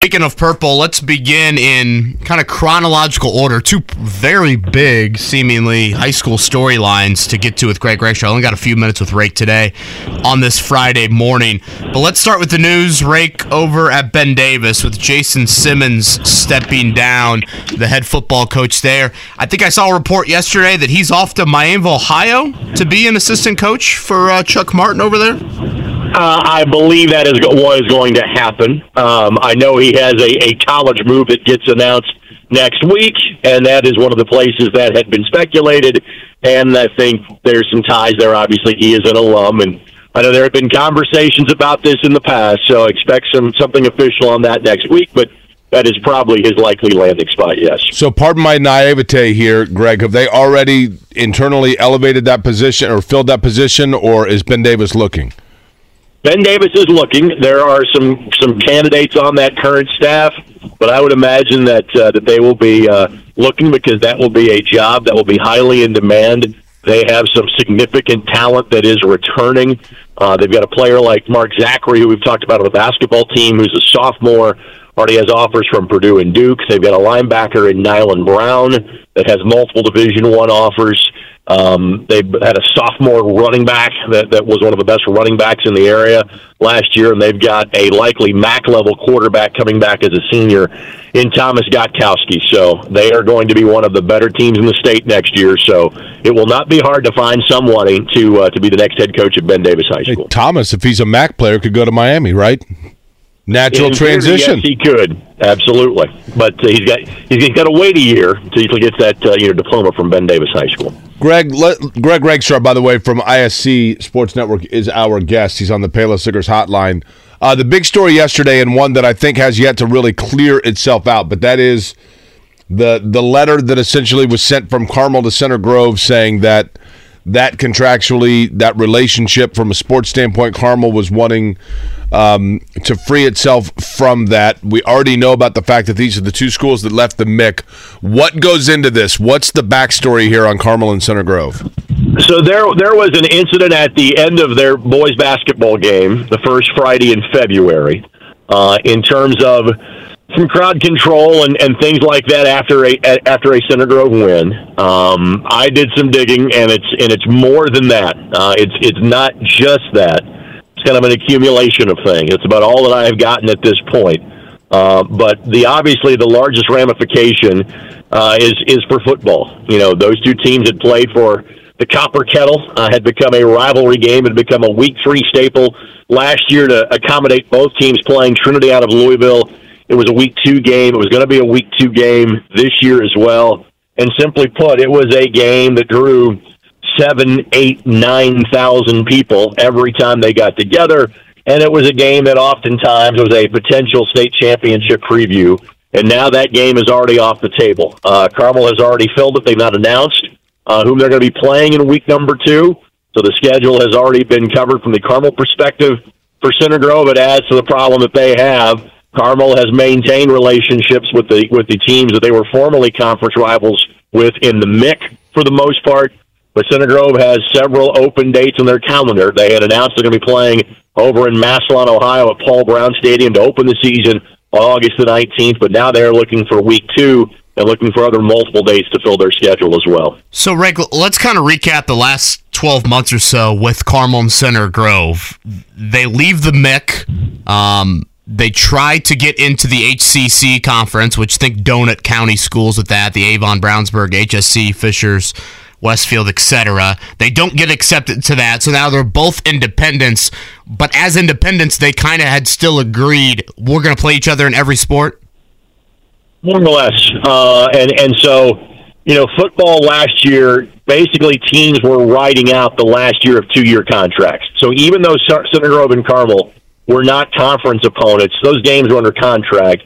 Speaking of purple, let's begin in kind of chronological order. Two very big, seemingly high school storylines to get to with Greg Rakestraw. I only got a few minutes with Rake today on this Friday morning. But let's start with the news. Rake over at Ben Davis with Jason Simmons stepping down, the head football coach there. I think I saw a report yesterday that he's off to Miami, Ohio to be an assistant coach for uh, Chuck Martin over there. Uh, I believe that is what is going to happen. Um, I know he has a, a college move that gets announced next week, and that is one of the places that had been speculated. And I think there's some ties there. Obviously, he is an alum, and I know there have been conversations about this in the past. So expect some something official on that next week. But that is probably his likely landing spot. Yes. So, pardon my naivete here, Greg. Have they already internally elevated that position or filled that position, or is Ben Davis looking? Ben Davis is looking. There are some some candidates on that current staff, but I would imagine that uh, that they will be uh, looking because that will be a job that will be highly in demand. They have some significant talent that is returning. Uh, they've got a player like Mark Zachary, who we've talked about on the basketball team, who's a sophomore, already has offers from Purdue and Duke. They've got a linebacker in Nylan Brown that has multiple Division One offers. Um, they had a sophomore running back that, that was one of the best running backs in the area last year, and they've got a likely MAC level quarterback coming back as a senior in Thomas Gotkowski. So they are going to be one of the better teams in the state next year. So it will not be hard to find somebody to uh, to be the next head coach at Ben Davis High School. Hey, Thomas, if he's a MAC player, could go to Miami, right? Natural In theory, transition. yes, he could absolutely, but uh, he's got he's got to wait a year until he gets that uh, you know diploma from Ben Davis High School. Greg, le- Greg Rakestraw, by the way, from ISC Sports Network, is our guest. He's on the Payless Siggers hotline. Uh, the big story yesterday, and one that I think has yet to really clear itself out, but that is the the letter that essentially was sent from Carmel to Center Grove saying that that contractually, that relationship from a sports standpoint, Carmel was wanting um, to free itself from that. We already know about the fact that these are the two schools that left the MIC. What goes into this? What's the backstory here on Carmel and Center Grove? So there, there was an incident at the end of their boys basketball game, the first Friday in February, uh, in terms of some crowd control and, and things like that after a after a Center Grove win. Um, I did some digging, and it's and it's more than that. Uh, it's it's not just that. It's kind of an accumulation of things. It's about all that I have gotten at this point. Uh, but the obviously the largest ramification uh, is is for football. You know, those two teams had played for the Copper Kettle, uh, had become a rivalry game, It had become a week three staple last year to accommodate both teams playing Trinity out of Louisville. It was a week two game. It was going to be a week two game this year as well. And simply put, it was a game that drew seven, eight, nine thousand people every time they got together. And it was a game that oftentimes was a potential state championship preview. And now that game is already off the table. Uh, Carmel has already filled it. They've not announced uh, whom they're going to be playing in week number two. So the schedule has already been covered from the Carmel perspective. For Center Grove, it adds to the problem that they have. Carmel has maintained relationships with the with the teams that they were formerly conference rivals with in the MIC for the most part. But Center Grove has several open dates on their calendar. They had announced they're going to be playing over in Massillon, Ohio at Paul Brown Stadium to open the season on August the 19th. But now they're looking for week two and looking for other multiple dates to fill their schedule as well. So, Rick, let's kind of recap the last 12 months or so with Carmel and Center Grove. They leave the MIC. Um, they tried to get into the HCC conference, which think Donut County schools with that, the Avon, Brownsburg, HSE, Fishers, Westfield, etc. They don't get accepted to that, so now they're both independents. But as independents, they kind of had still agreed we're going to play each other in every sport. More or less, uh, and and so you know, football last year basically teams were riding out the last year of two-year contracts. So even though Grove and Carmel were not conference opponents, those games were under contract.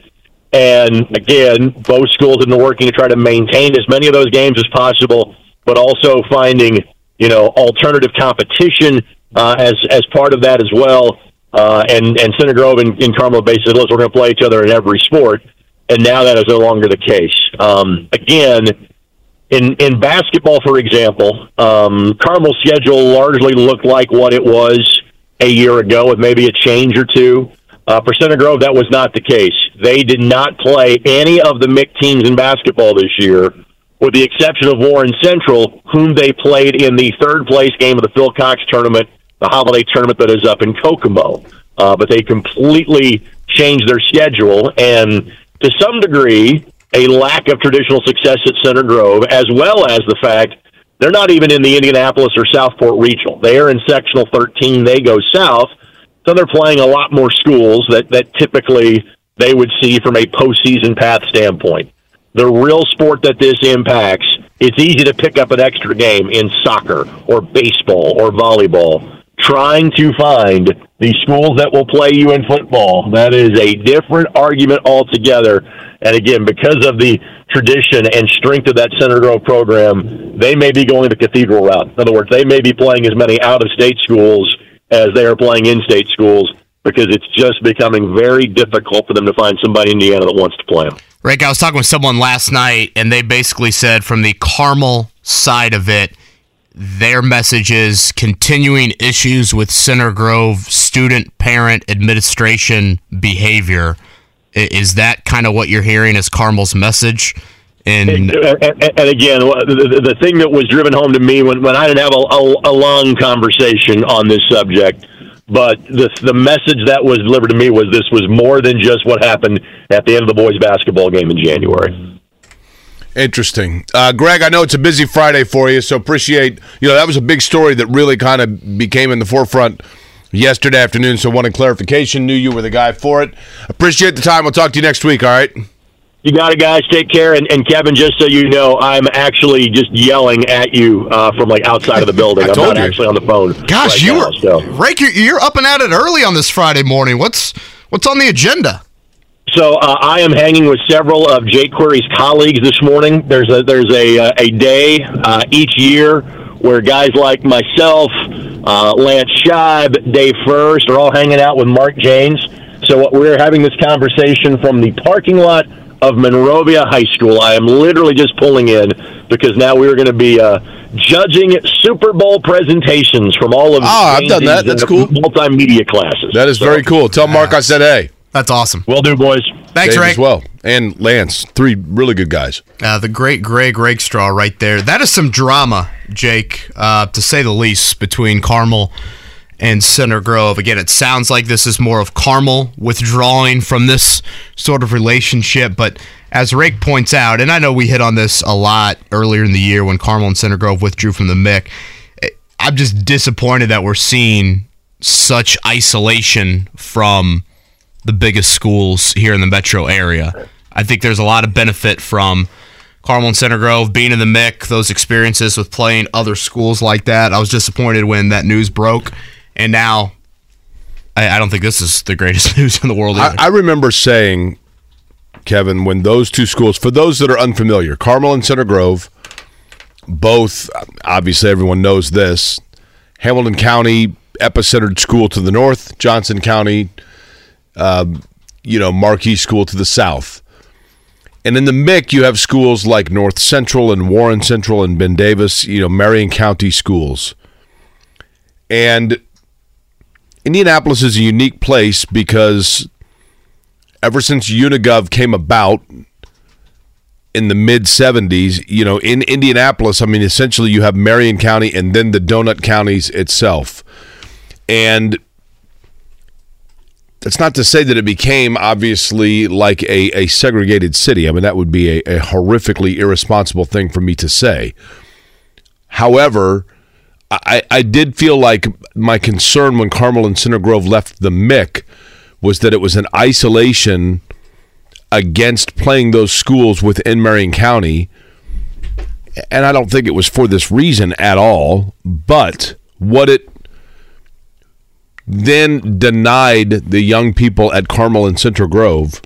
And again, both schools have been working to try to maintain as many of those games as possible, but also finding you know alternative competition uh, as as part of that as well. Uh, and and Center Grove and, and Carmel basically, look, we're going to play each other in every sport. And now that is no longer the case. Um, again, in in basketball, for example, um, Carmel's schedule largely looked like what it was a year ago, with maybe a change or two. Uh, for Center Grove, that was not the case. They did not play any of the MIC teams in basketball this year, with the exception of Warren Central, whom they played in the third place game of the Phil Cox tournament, the holiday tournament that is up in Kokomo. Uh, but they completely changed their schedule, and to some degree, a lack of traditional success at Center Grove, as well as the fact they're not even in the Indianapolis or Southport regional. They are in sectional 13. They go south. So they're playing a lot more schools that, that typically they would see from a postseason path standpoint. The real sport that this impacts, it's easy to pick up an extra game in soccer or baseball or volleyball. Trying to find the schools that will play you in football, that is a different argument altogether. And again, because of the tradition and strength of that Center Grove program, they may be going the cathedral route. In other words, they may be playing as many out of state schools as they are playing in state schools because it's just becoming very difficult for them to find somebody in Indiana that wants to play them. Rick, I was talking with someone last night, and they basically said from the Carmel side of it, their message is continuing issues with Center Grove student, parent, administration behavior. Is that kind of what you're hearing as Carmel's message? And, and, and, again, the, the, thing that was driven home to me when, when I didn't have a, a, a long conversation on this subject, but the the message that was delivered to me was this was more than just what happened at the end of the boys' basketball game in January. Interesting, uh, Greg. I know it's a busy Friday for you, so appreciate you know that was a big story that really kind of became in the forefront yesterday afternoon. So wanted clarification. Knew you were the guy for it. Appreciate the time. We'll talk to you next week. All right. You got it, guys. Take care. And, and, Kevin, just so you know, I'm actually just yelling at you uh, from like outside of the building. I am not you. actually on the phone. Gosh, right you now, were so. Rake. You're, you're up and at it early on this Friday morning. What's what's on the agenda? So uh, I am hanging with several of Jake Query's colleagues this morning. There's a there's a uh, a day uh, each year where guys like myself, uh, Lance Scheib, Dave Furst are all hanging out with Mark Janes. So we're having this conversation from the parking lot of Monrovia High School. I am literally just pulling in because now we're going to be uh, judging Super Bowl presentations from all of. Oh, I've done that. That's cool. Multimedia classes. That is so, very cool. Tell Mark I said hey. That's awesome. Well do, boys. Thanks, Dave Ray. As well, and Lance, three really good guys. Uh, the great Greg Rakestraw right there. That is some drama, Jake, uh, to say the least, between Carmel and Center Grove. Again, it sounds like this is more of Carmel withdrawing from this sort of relationship, but as Rake points out, and I know we hit on this a lot earlier in the year when Carmel and Center Grove withdrew from the MIC. I'm just disappointed that we're seeing such isolation from the biggest schools here in the metro area. I think there's a lot of benefit from Carmel and Center Grove being in the MIC, those experiences with playing other schools like that. I was disappointed when that news broke and now, I, I don't think this is the greatest news in the world. I, I, remember saying, Kevin, when those two schools, for those that are unfamiliar, Carmel and Center Grove, both, obviously everyone knows this, Hamilton County epicentered school to the north, Johnson County, um, you know, Marquis School to the south. And in the MIC, you have schools like North Central and Warren Central and Ben Davis, you know, Marion County schools. And Indianapolis is a unique place because ever since Unigov came about in the mid 70s, you know, in Indianapolis, I mean, essentially you have Marion County and then the donut counties itself. And that's not to say that it became obviously like a, a segregated city. I mean, that would be a, a horrifically irresponsible thing for me to say. However, I, I did feel like my concern when Carmel and Center Grove left the MIC was that it was an isolation against playing those schools within Marion County. And I don't think it was for this reason at all. But what it then denied the young people at Carmel and Center Grove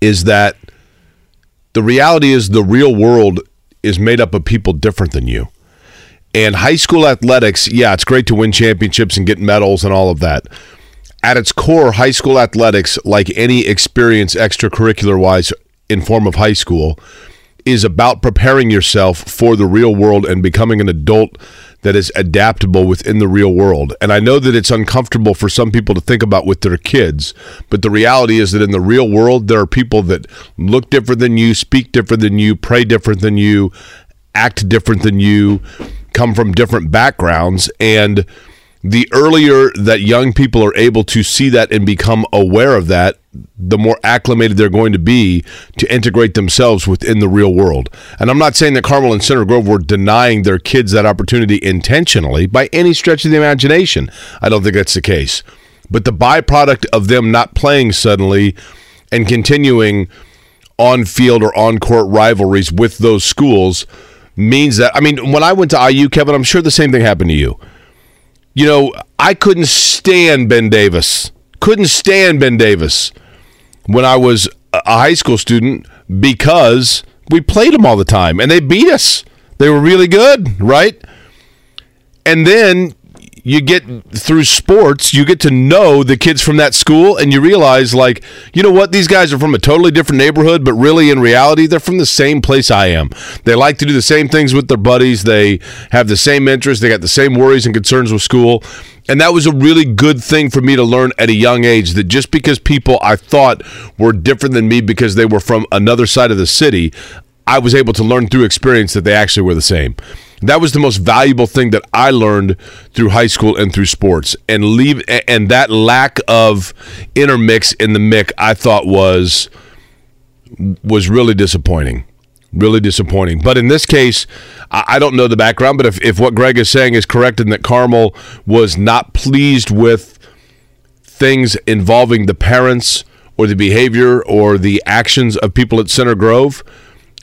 is that the reality is the real world is made up of people different than you. And high school athletics, yeah, it's great to win championships and get medals and all of that. At its core, high school athletics, like any experience extracurricular wise in form of high school, is about preparing yourself for the real world and becoming an adult that is adaptable within the real world. And I know that it's uncomfortable for some people to think about with their kids, but the reality is that in the real world, there are people that look different than you, speak different than you, pray different than you, act different than you, come from different backgrounds. And the earlier that young people are able to see that and become aware of that, the more acclimated they're going to be to integrate themselves within the real world. And I'm not saying that Carmel and Center Grove were denying their kids that opportunity intentionally by any stretch of the imagination. I don't think that's the case. But the byproduct of them not playing suddenly and continuing on field or on court rivalries with those schools means that, I mean, when I went to IU, Kevin, I'm sure the same thing happened to you you know, I couldn't stand Ben Davis. Couldn't stand Ben Davis when I was a high school student because we played them all the time and they beat us. They were really good, right? And then you get through sports, you get to know the kids from that school, and you realize, like, you know what? These guys are from a totally different neighborhood, but really, in reality, they're from the same place I am. They like to do the same things with their buddies. They have the same interests. They got the same worries and concerns with school. And that was a really good thing for me to learn at a young age that just because people I thought were different than me because they were from another side of the city, I was able to learn through experience that they actually were the same. That was the most valuable thing that I learned through high school and through sports. And leave and that lack of intermix in the MIC I thought was was really disappointing. Really disappointing. But in this case, I don't know the background, but if, if what Greg is saying is correct and that Carmel was not pleased with things involving the parents or the behavior or the actions of people at Center Grove,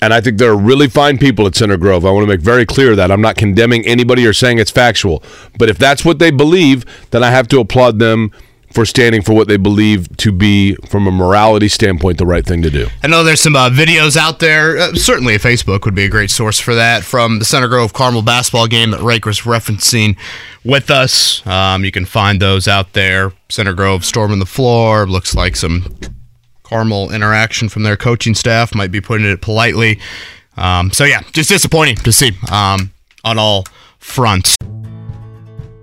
and I think there are really fine people at Center Grove. I want to make very clear that I'm not condemning anybody or saying it's factual. But if that's what they believe, then I have to applaud them for standing for what they believe to be, from a morality standpoint, the right thing to do. I know there's some uh, videos out there. Uh, certainly, Facebook would be a great source for that from the Center Grove Carmel basketball game that Rake was referencing with us. Um, you can find those out there. Center Grove storming the floor. Looks like some Carmel interaction from their coaching staff, might be putting it politely. Um, so, yeah, just disappointing to see um, on all fronts.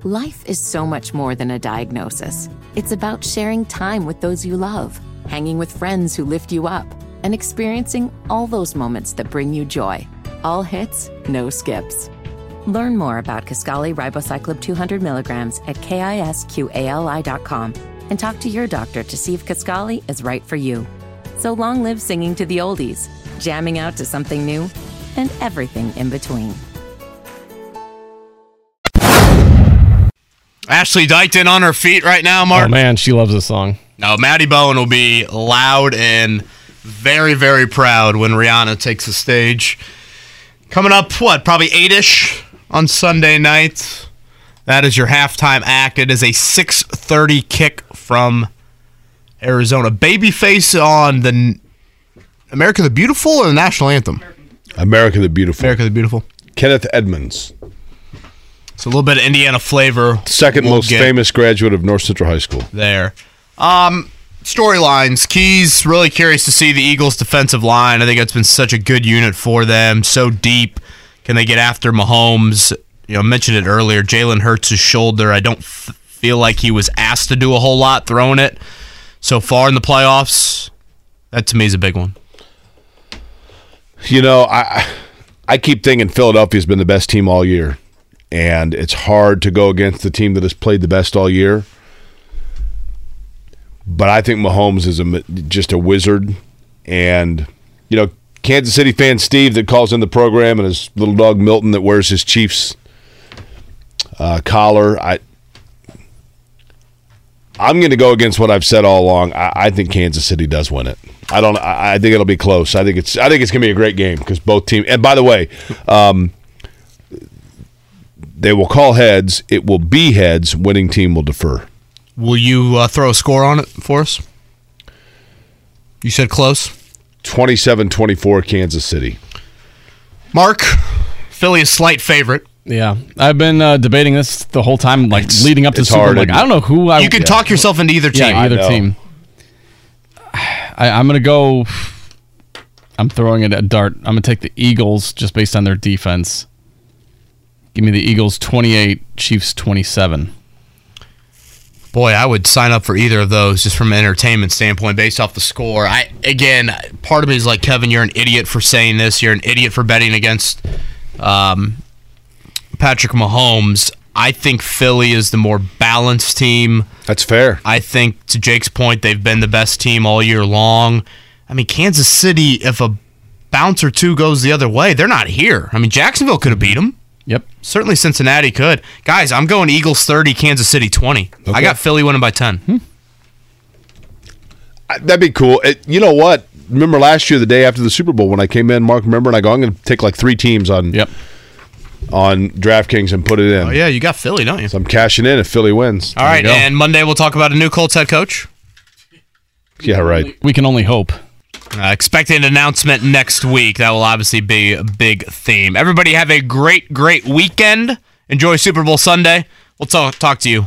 Life is so much more than a diagnosis. It's about sharing time with those you love, hanging with friends who lift you up, and experiencing all those moments that bring you joy. All hits, no skips. Learn more about Kisqali Ribociclib 200 milligrams at kisqali.com and talk to your doctor to see if Kisqali is right for you. So long live singing to the oldies, jamming out to something new, and everything in between. Ashley Dykton on her feet right now, Mark. Oh man, she loves this song. Now, Maddie Bowen will be loud and very, very proud when Rihanna takes the stage. Coming up, what, probably 8 ish on Sunday night. That is your halftime act. It is a 6:30 kick from Arizona. Babyface on the America the Beautiful or the national anthem? America the Beautiful. America the Beautiful. Kenneth Edmonds. It's a little bit of Indiana flavor. 2nd we'll most famous graduate of North Central High School. there. Um, storylines. Keys really curious to see the Eagles' defensive line. I think it's been such a good unit for them. So deep. Can they get after Mahomes? You know, mentioned it earlier. Jalen Hurts' shoulder. I don't f- feel like he was asked to do a whole lot throwing it so far in the playoffs. That to me is a big one. You know, I I keep thinking Philadelphia's been the best team all year, and it's hard to go against the team that has played the best all year. But I think Mahomes is a, just a wizard, and you know Kansas City fan Steve that calls in the program and his little dog Milton that wears his Chiefs uh, collar. I I'm going to go against what I've said all along. I, I, think Kansas City does win it. I don't. I, I think it'll be close. I think it's. I think it's going to be a great game because both teams. And by the way, um, they will call heads. It will be heads. Winning team will defer. Will you uh, throw a score on it for us? You said close. 27-24 Kansas City. Mark, Philly is slight favorite. Yeah, I've been uh, debating this the whole time, like it's, leading up to Super Bowl. Like, I don't know who I. You can yeah. talk yourself into either team. Yeah, either team. I, am gonna go. I'm throwing it at dart. I'm gonna take the Eagles just based on their defense. Give me the Eagles 28, Chiefs 27. Boy, I would sign up for either of those just from an entertainment standpoint based off the score. I again, part of me is like Kevin, you're an idiot for saying this. You're an idiot for betting against um, Patrick Mahomes. I think Philly is the more balanced team. That's fair. I think, to Jake's point, they've been the best team all year long. I mean, Kansas City, if a bounce or two goes the other way, they're not here. I mean, Jacksonville could have beat them. Yep. Certainly Cincinnati could. Guys, I'm going Eagles 30, Kansas City 20. Okay. I got Philly winning by 10. Hmm. That'd be cool. It, you know what? Remember last year, the day after the Super Bowl, when I came in, Mark, remember, and I go, I'm going to take like three teams on yep on DraftKings and put it in. Oh yeah, you got Philly, don't you? So I'm cashing in if Philly wins. All right, and Monday we'll talk about a new Colts head coach. Yeah, right. We can only hope. Uh, expect an announcement next week. That will obviously be a big theme. Everybody have a great, great weekend. Enjoy Super Bowl Sunday. We'll talk talk to you